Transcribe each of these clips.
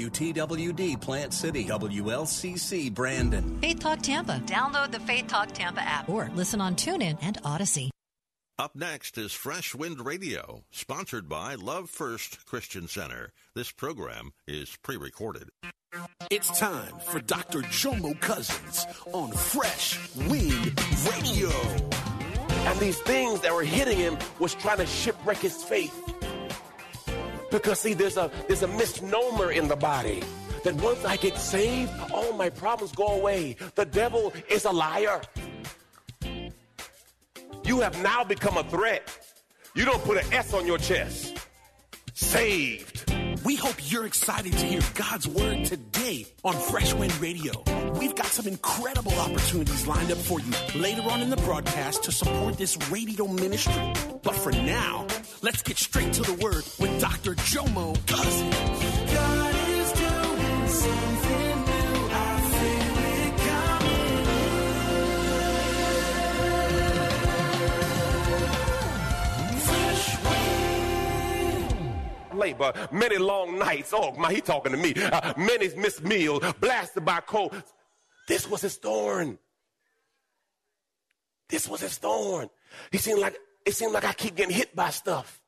WTWD Plant City, WLCC Brandon. Faith Talk Tampa. Download the Faith Talk Tampa app or listen on TuneIn and Odyssey. Up next is Fresh Wind Radio, sponsored by Love First Christian Center. This program is pre recorded. It's time for Dr. Jomo Cousins on Fresh Wind Radio. And these things that were hitting him was trying to shipwreck his faith. Because see, there's a there's a misnomer in the body that once I get saved, all my problems go away. The devil is a liar. You have now become a threat. You don't put an S on your chest. Saved. We hope you're excited to hear God's word today on Fresh Wind Radio. We've got some incredible opportunities lined up for you later on in the broadcast to support this radio ministry. But for now, let's get straight to the word with Dr. Jomo Cousins. God is doing something new. I feel it labor, many long nights. Oh, my, he talking to me. Uh, many missed meals, blasted by cold. This was his thorn. This was his thorn. He seemed like it seemed like I keep getting hit by stuff.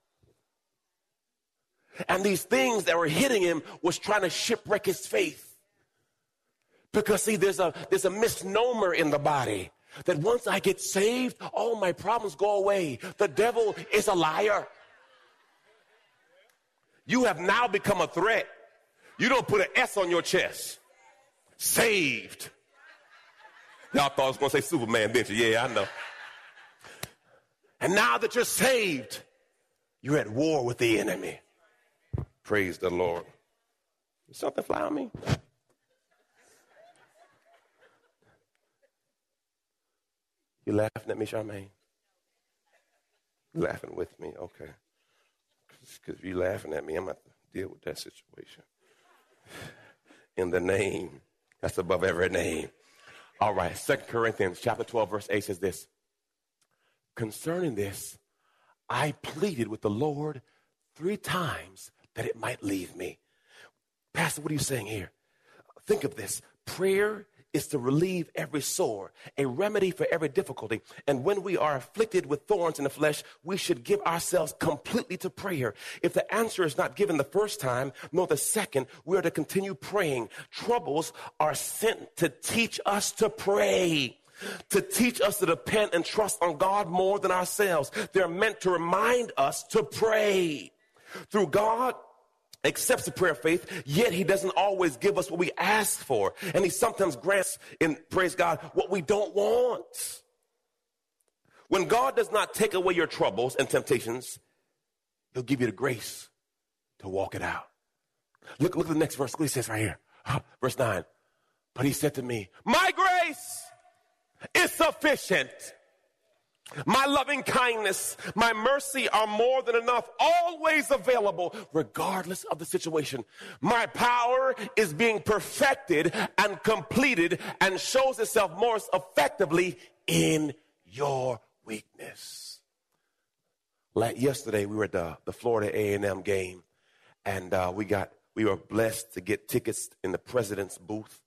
And these things that were hitting him was trying to shipwreck his faith. Because see, there's a there's a misnomer in the body that once I get saved, all my problems go away. The devil is a liar. You have now become a threat. You don't put an S on your chest. Saved. Y'all thought I was going to say Superman, didn't you? Yeah, I know. And now that you're saved, you're at war with the enemy. Praise the Lord. Did something fly on me? You laughing at me, Charmaine? You laughing with me? Okay. Because you're laughing at me, I'm going to deal with that situation. In the name that's above every name. All right, Second Corinthians chapter 12, verse 8 says this. Concerning this, I pleaded with the Lord three times that it might leave me. Pastor, what are you saying here? Think of this. Prayer is to relieve every sore, a remedy for every difficulty. And when we are afflicted with thorns in the flesh, we should give ourselves completely to prayer. If the answer is not given the first time, nor the second, we are to continue praying. Troubles are sent to teach us to pray to teach us to depend and trust on God more than ourselves. They're meant to remind us to pray. Through God, accepts the prayer of faith, yet he doesn't always give us what we ask for. And he sometimes grants, in praise God, what we don't want. When God does not take away your troubles and temptations, he'll give you the grace to walk it out. Look, look at the next verse. He says right here. Verse 9. But he said to me, My grace is sufficient my loving kindness, my mercy are more than enough, always available, regardless of the situation. My power is being perfected and completed and shows itself most effectively in your weakness. Like yesterday, we were at the, the Florida A&M game, and uh, we got we were blessed to get tickets in the president's booth,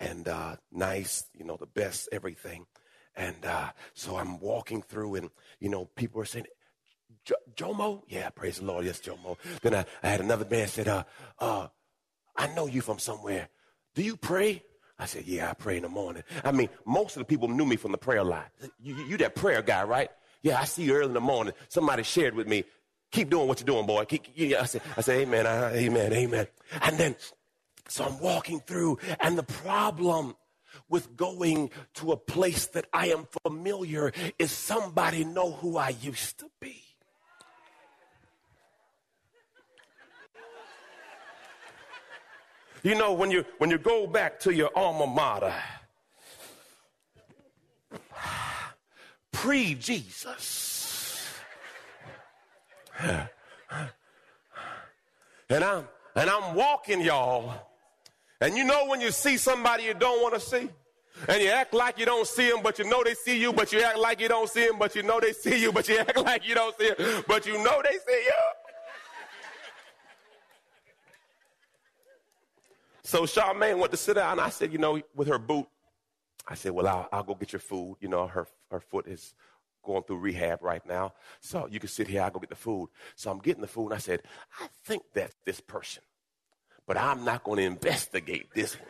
and uh, nice, you know, the best everything. And uh, so I'm walking through, and you know, people are saying, Jomo? Yeah, praise the Lord. Yes, Jomo. Then I, I had another man said, uh, uh, I know you from somewhere. Do you pray? I said, Yeah, I pray in the morning. I mean, most of the people knew me from the prayer line. You, you, that prayer guy, right? Yeah, I see you early in the morning. Somebody shared with me, keep doing what you're doing, boy. Keep, yeah, I said, I said, Amen, amen, amen. And then, so I'm walking through, and the problem with going to a place that I am familiar is somebody know who I used to be. You know, when you when you go back to your alma mater, pre-Jesus. And I'm and I'm walking, y'all. And you know when you see somebody you don't want to see? And you act like you don't see them, but you know they see you, but you act like you don't see them, but you know they see you, but you act like you don't see them, but you know they see you. So Charmaine went to sit down, and I said, you know, with her boot, I said, well, I'll, I'll go get your food. You know, her, her foot is going through rehab right now. So you can sit here, I'll go get the food. So I'm getting the food, and I said, I think that's this person, but I'm not going to investigate this one.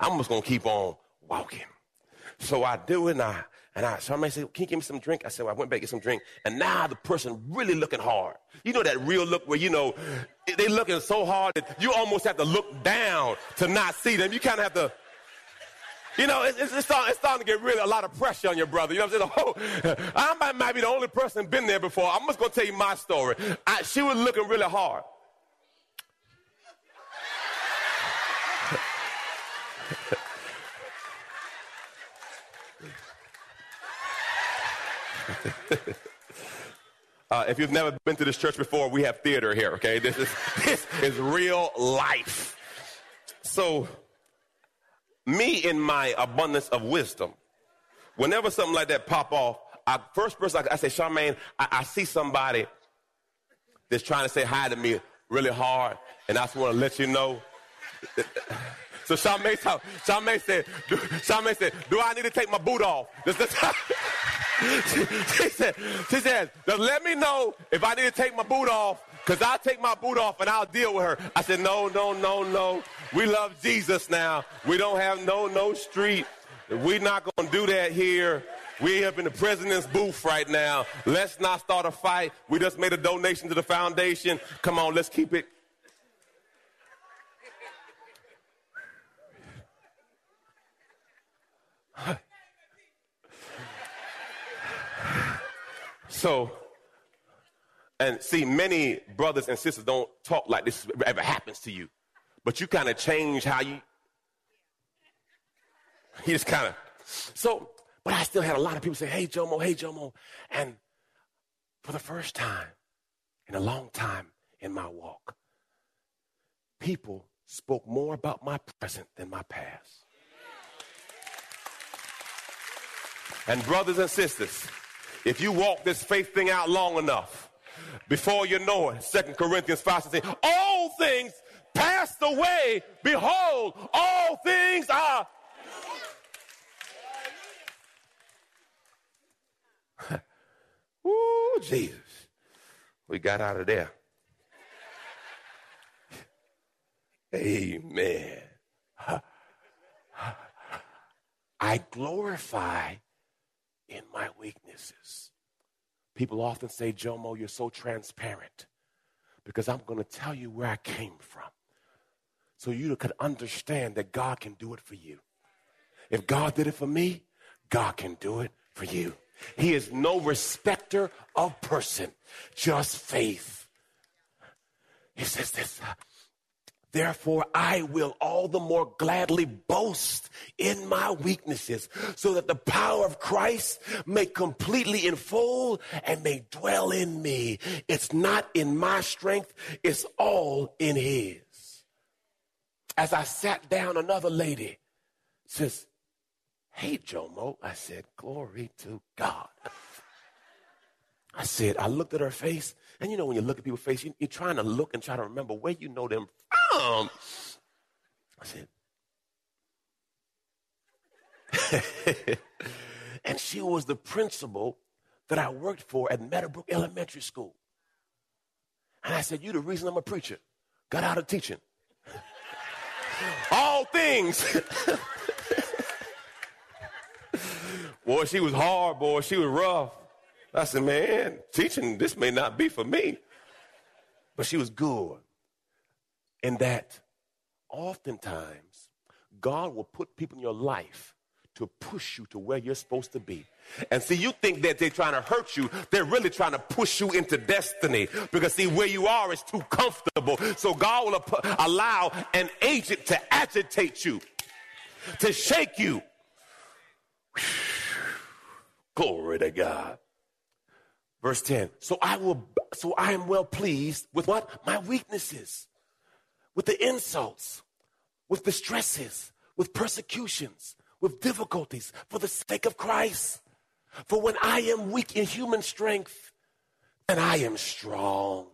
I'm just going to keep on walking. So I do it, and I, and I, somebody said, can you give me some drink? I said, well, I went back to get some drink. And now the person really looking hard. You know that real look where, you know, they looking so hard that you almost have to look down to not see them. You kind of have to, you know, it's, it's, starting, it's, starting, to get really a lot of pressure on your brother. You know what I'm saying? Oh, I might, might be the only person been there before. I'm just going to tell you my story. I, she was looking really hard. uh, if you've never been to this church before, we have theater here, okay? This is, this is real life. So, me in my abundance of wisdom, whenever something like that pop off, I, first person I, I say, Charmaine, I, I see somebody that's trying to say hi to me really hard, and I just want to let you know. So Charmaine, Charmaine said, Charmaine said, do I need to take my boot off? She, said, she said, let me know if I need to take my boot off, because I'll take my boot off and I'll deal with her. I said, no, no, no, no. We love Jesus now. We don't have no, no street. We're not going to do that here. We up in the president's booth right now. Let's not start a fight. We just made a donation to the foundation. Come on, let's keep it so, and see, many brothers and sisters don't talk like this ever happens to you, but you kind of change how you. You just kind of. So, but I still had a lot of people say, "Hey, Jomo, hey, Jomo," and for the first time in a long time in my walk, people spoke more about my present than my past. And brothers and sisters, if you walk this faith thing out long enough, before you know it, Second Corinthians 5 says, all things passed away. Behold, all things are. Ooh, Jesus. We got out of there. Amen. I glorify weaknesses. People often say, Jomo, you're so transparent because I'm going to tell you where I came from so you could understand that God can do it for you. If God did it for me, God can do it for you. He is no respecter of person, just faith. He says this Therefore, I will all the more gladly boast in my weaknesses, so that the power of Christ may completely enfold and may dwell in me. It's not in my strength, it's all in His. As I sat down, another lady says, Hey, Jomo. I said, Glory to God. I said, I looked at her face, and you know, when you look at people's face, you, are trying to look and try to remember where you know them from. I said, and she was the principal that I worked for at Meadowbrook Elementary School. And I said, You're the reason I'm a preacher. Got out of teaching. All things. boy, she was hard, boy. She was rough. I said, man, teaching, this may not be for me. But she was good in that oftentimes God will put people in your life to push you to where you're supposed to be. And see, you think that they're trying to hurt you. They're really trying to push you into destiny because, see, where you are is too comfortable. So God will allow an agent to agitate you, to shake you. Glory to God. Verse 10. So I will, so I am well pleased with what? My weaknesses, with the insults, with the stresses, with persecutions with difficulties for the sake of Christ. For when I am weak in human strength, then I am strong,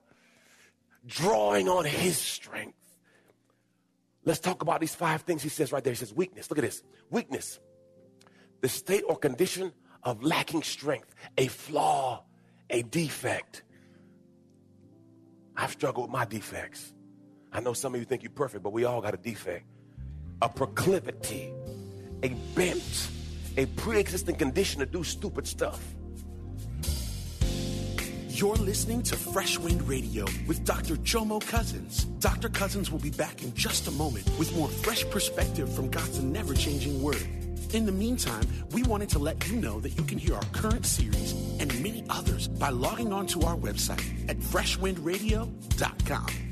drawing on his strength. Let's talk about these five things he says right there. He says, weakness. Look at this weakness, the state or condition of lacking strength, a flaw, a defect. I've struggled with my defects. I know some of you think you're perfect, but we all got a defect, a proclivity a bent, a pre existing condition to do stupid stuff. You're listening to Fresh Wind Radio with Dr. Jomo Cousins. Dr. Cousins will be back in just a moment with more fresh perspective from God's never changing word. In the meantime, we wanted to let you know that you can hear our current series and many others by logging on to our website at freshwindradio.com.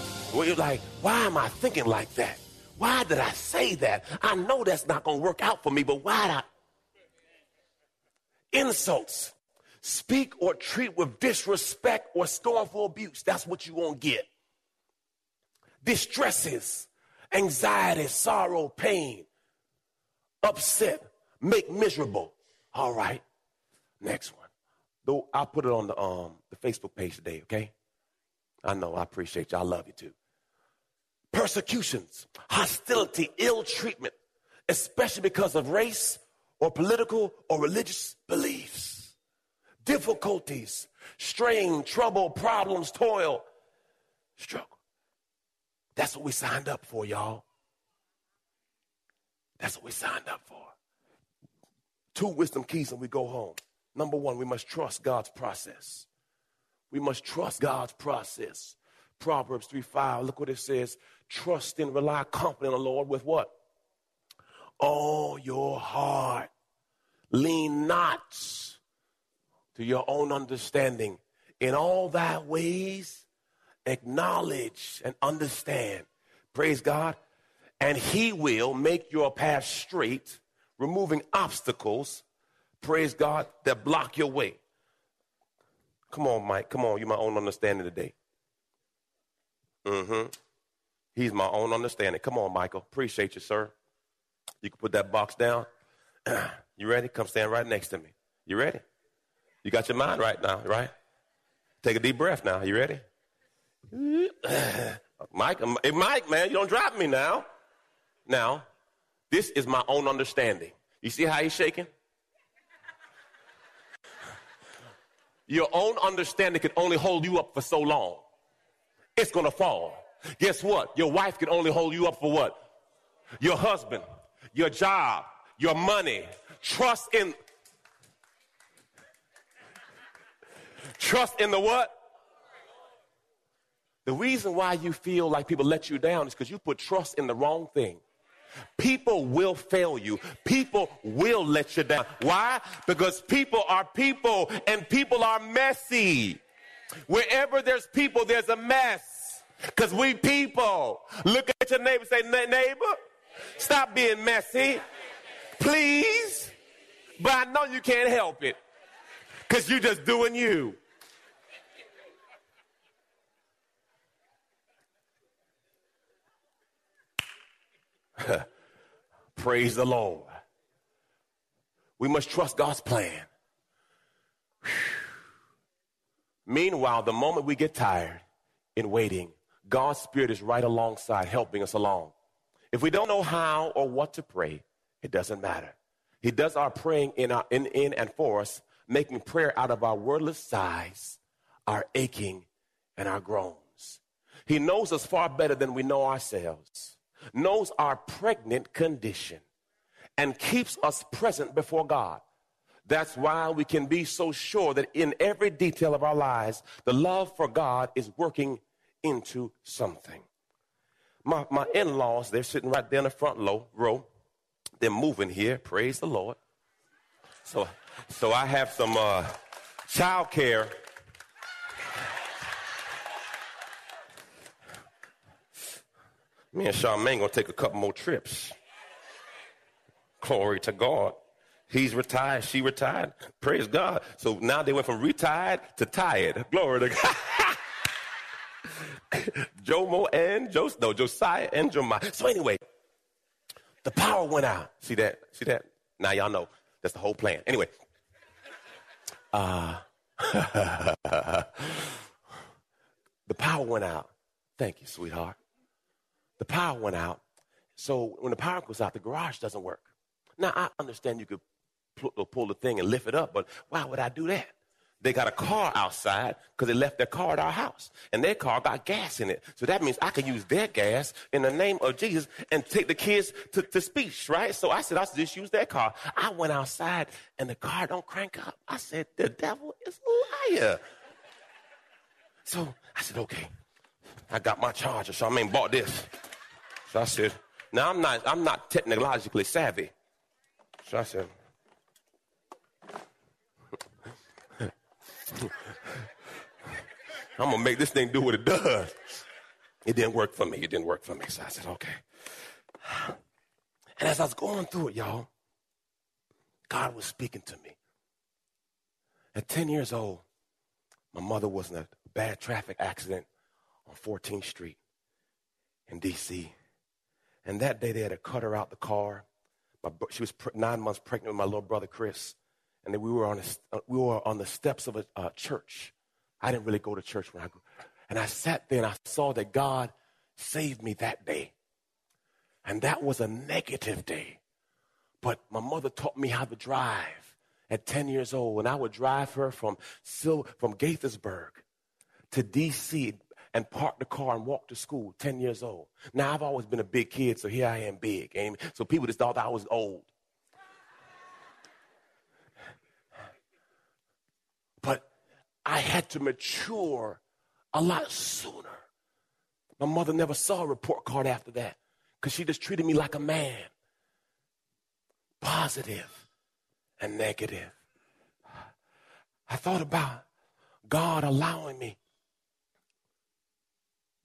Where you're like, why am I thinking like that? Why did I say that? I know that's not going to work out for me, but why did I? Insults. Speak or treat with disrespect or scornful abuse. That's what you won't get. Distresses, anxiety, sorrow, pain, upset, make miserable. All right. Next one. Though I'll put it on the um the Facebook page today, okay? I know, I appreciate you. I love you too persecutions, hostility, ill treatment, especially because of race or political or religious beliefs, difficulties, strain, trouble, problems, toil, struggle. That's what we signed up for, y'all. That's what we signed up for. Two wisdom keys and we go home. Number one, we must trust God's process. We must trust God's process. Proverbs 3 5, look what it says. Trust and rely confidently on the Lord with what? All your heart. Lean not to your own understanding. In all thy ways, acknowledge and understand. Praise God. And he will make your path straight, removing obstacles, praise God, that block your way. Come on, Mike. Come on. You my own understanding today. Mm-hmm. He's my own understanding. Come on, Michael. Appreciate you, sir. You can put that box down. you ready? Come stand right next to me. You ready? You got your mind right now, right? Take a deep breath now. You ready? Mike, um, hey, Mike, man, you don't drop me now. Now, this is my own understanding. You see how he's shaking? Your own understanding can only hold you up for so long it's going to fall. Guess what? Your wife can only hold you up for what? Your husband, your job, your money. Trust in. Trust in the what? The reason why you feel like people let you down is because you put trust in the wrong thing. People will fail you. People will let you down. Why? Because people are people and people are messy. Wherever there's people, there's a mess. Because we people. Look at your neighbor say, neighbor, stop being messy. Please. But I know you can't help it. Because you're just doing you. Praise the Lord. We must trust God's plan. Meanwhile, the moment we get tired in waiting, God's Spirit is right alongside, helping us along. If we don't know how or what to pray, it doesn't matter. He does our praying in, our, in, in and for us, making prayer out of our wordless sighs, our aching, and our groans. He knows us far better than we know ourselves knows our pregnant condition and keeps us present before God. That's why we can be so sure that in every detail of our lives, the love for God is working into something. My, my in laws, they're sitting right there in the front low, row. They're moving here, praise the Lord. So, so I have some uh, child care Me and Charmaine gonna take a couple more trips. Glory to God. He's retired, she retired. Praise God. So now they went from retired to tired. Glory to God. Jomo and Jos no, Josiah and Jemiah. So anyway, the power went out. See that? See that? Now y'all know that's the whole plan. Anyway. Uh, the power went out. Thank you, sweetheart the power went out. So when the power goes out, the garage doesn't work. Now, I understand you could pull the thing and lift it up, but why would I do that? They got a car outside because they left their car at our house. And their car got gas in it. So that means I can use their gas in the name of Jesus and take the kids to, to speech, right? So I said, I just use their car. I went outside and the car don't crank up. I said, the devil is a liar. So I said, okay. I got my charger. So I mean, bought this. So I said, now I'm not, I'm not technologically savvy. So I said, I'm gonna make this thing do what it does. It didn't work for me. It didn't work for me. So I said, okay. And as I was going through it, y'all, God was speaking to me. At 10 years old, my mother was in a bad traffic accident on 14th Street in D.C. And that day they had to cut her out the car. My, she was nine months pregnant with my little brother Chris. And then we were on, a, uh, we were on the steps of a uh, church. I didn't really go to church when I grew And I sat there and I saw that God saved me that day. And that was a negative day. But my mother taught me how to drive at 10 years old. And I would drive her from, from Gaithersburg to D.C and park the car and walk to school, 10 years old. Now, I've always been a big kid, so here I am big. Amen. So people just thought I was old. But I had to mature a lot sooner. My mother never saw a report card after that because she just treated me like a man positive and negative. I thought about God allowing me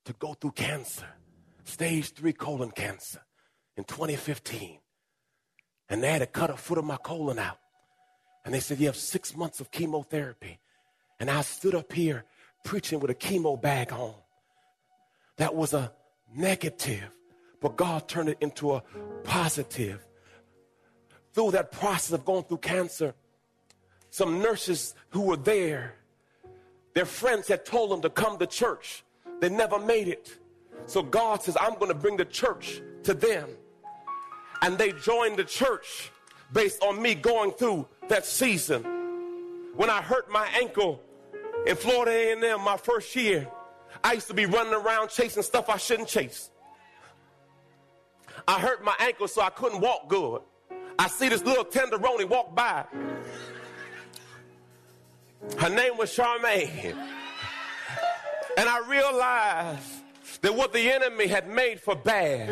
to go through cancer, stage three colon cancer in 2015. And they had to cut a foot of my colon out. And they said, You have six months of chemotherapy. And I stood up here preaching with a chemo bag on. That was a negative, but God turned it into a positive. Through that process of going through cancer, some nurses who were there, their friends had told them to come to church. They never made it. So God says, I'm going to bring the church to them. And they joined the church based on me going through that season. When I hurt my ankle in Florida A&M my first year, I used to be running around chasing stuff I shouldn't chase. I hurt my ankle so I couldn't walk good. I see this little tenderoni walk by. Her name was Charmaine. And I realized that what the enemy had made for bad,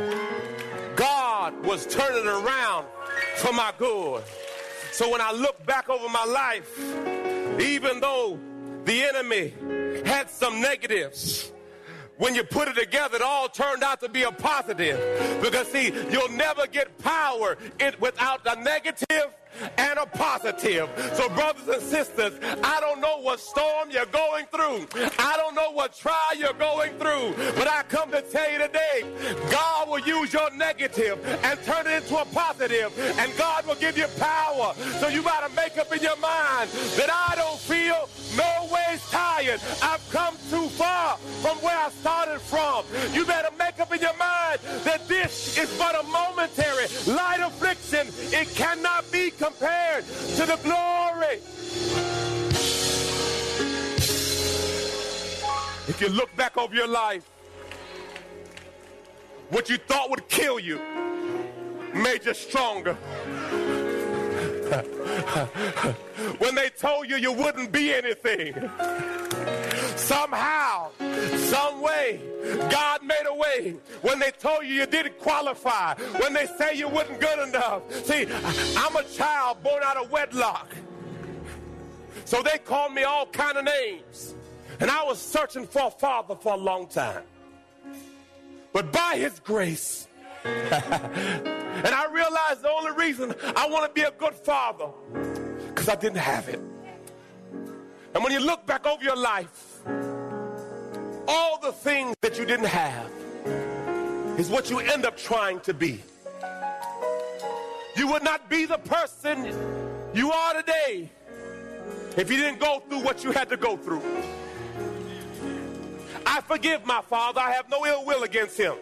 God was turning around for my good. So when I look back over my life, even though the enemy had some negatives, when you put it together, it all turned out to be a positive. Because see, you'll never get power without a negative and a positive. So, brothers and sisters, I don't know what storm you're going through. I don't know what trial you're going through. But I come to tell you today, God will use your negative and turn it into a positive, and God will give you power. So you got to make up in your mind that I don't feel no ways tired. I've come too far from where I started from. You better make up in your mind that this is but a momentary light affliction. It cannot to the glory. If you look back over your life, what you thought would kill you made you stronger. when they told you you wouldn't be anything, somehow, some way, God made a way. When they told you you didn't qualify, when they say you wasn't good enough. See, I'm a child born out of wedlock. So they called me all kind of names. And I was searching for a father for a long time. But by his grace, and I realized the only reason I want to be a good father, because I didn't have it. And when you look back over your life, all the things that you didn't have is what you end up trying to be. You would not be the person you are today if you didn't go through what you had to go through. I forgive my father. I have no ill will against him.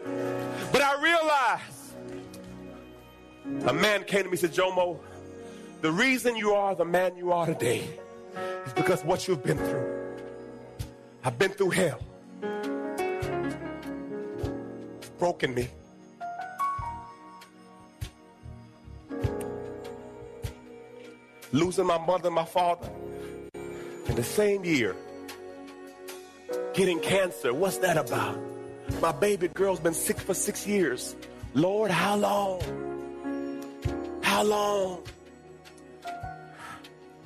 But I realize a man came to me and said, Jomo, the reason you are the man you are today is because what you've been through. I've been through hell. Broken me. Losing my mother and my father in the same year. Getting cancer. What's that about? My baby girl's been sick for six years. Lord, how long? How long?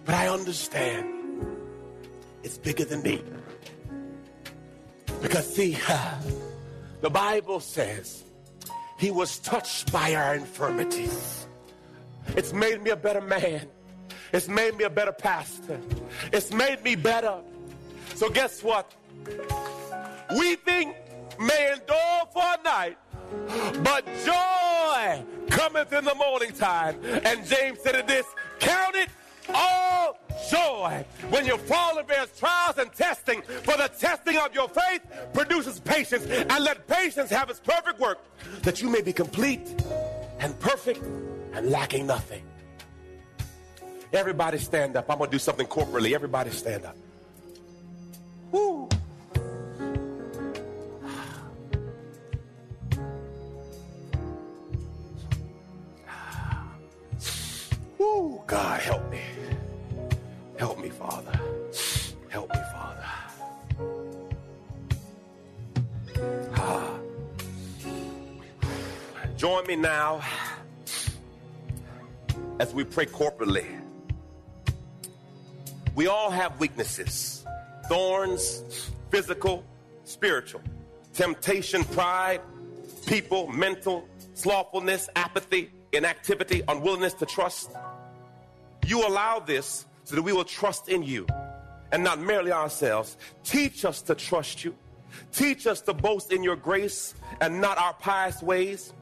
But I understand it's bigger than me. Because, see, the Bible says he was touched by our infirmities. It's made me a better man. It's made me a better pastor. It's made me better. So, guess what? Weeping may endure for a night, but joy cometh in the morning time. And James said it this count it all joy when you fall in various trials and testing, for the testing of your faith produces patience, and let patience have its perfect work, that you may be complete and perfect and lacking nothing. Everybody stand up. I'm to do something corporately. Everybody stand up. Woo, now as we pray corporately. We all have weaknesses thorns, physical, spiritual, temptation, pride, people, mental, slothfulness, apathy, inactivity, unwillingness to trust. You allow this so that we will trust in you and not merely ourselves. Teach us to trust you. Teach us to boast in your grace and not our pious ways.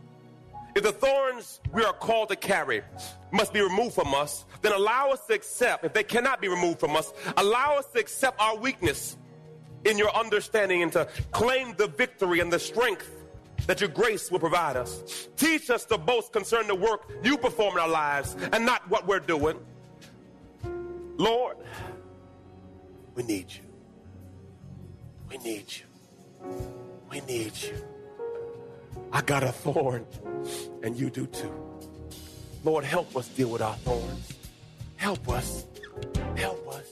If the thorns we are called to carry must be removed from us, then allow us to accept, if they cannot be removed from us, allow us to accept our weakness in your understanding and to claim the victory and the strength that your grace will provide us. Teach us to boast concerning the work you perform in our lives and not what we're doing. Lord, we need you. We need you. We need you. I got a thorn, and you do too. Lord, help us deal with our thorns. Help us. Help us.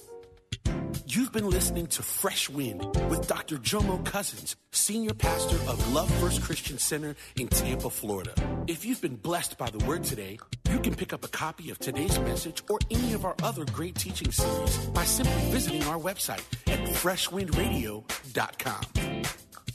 You've been listening to Fresh Wind with Dr. Jomo Cousins, Senior Pastor of Love First Christian Center in Tampa, Florida. If you've been blessed by the word today, you can pick up a copy of today's message or any of our other great teaching series by simply visiting our website at freshwindradio.com.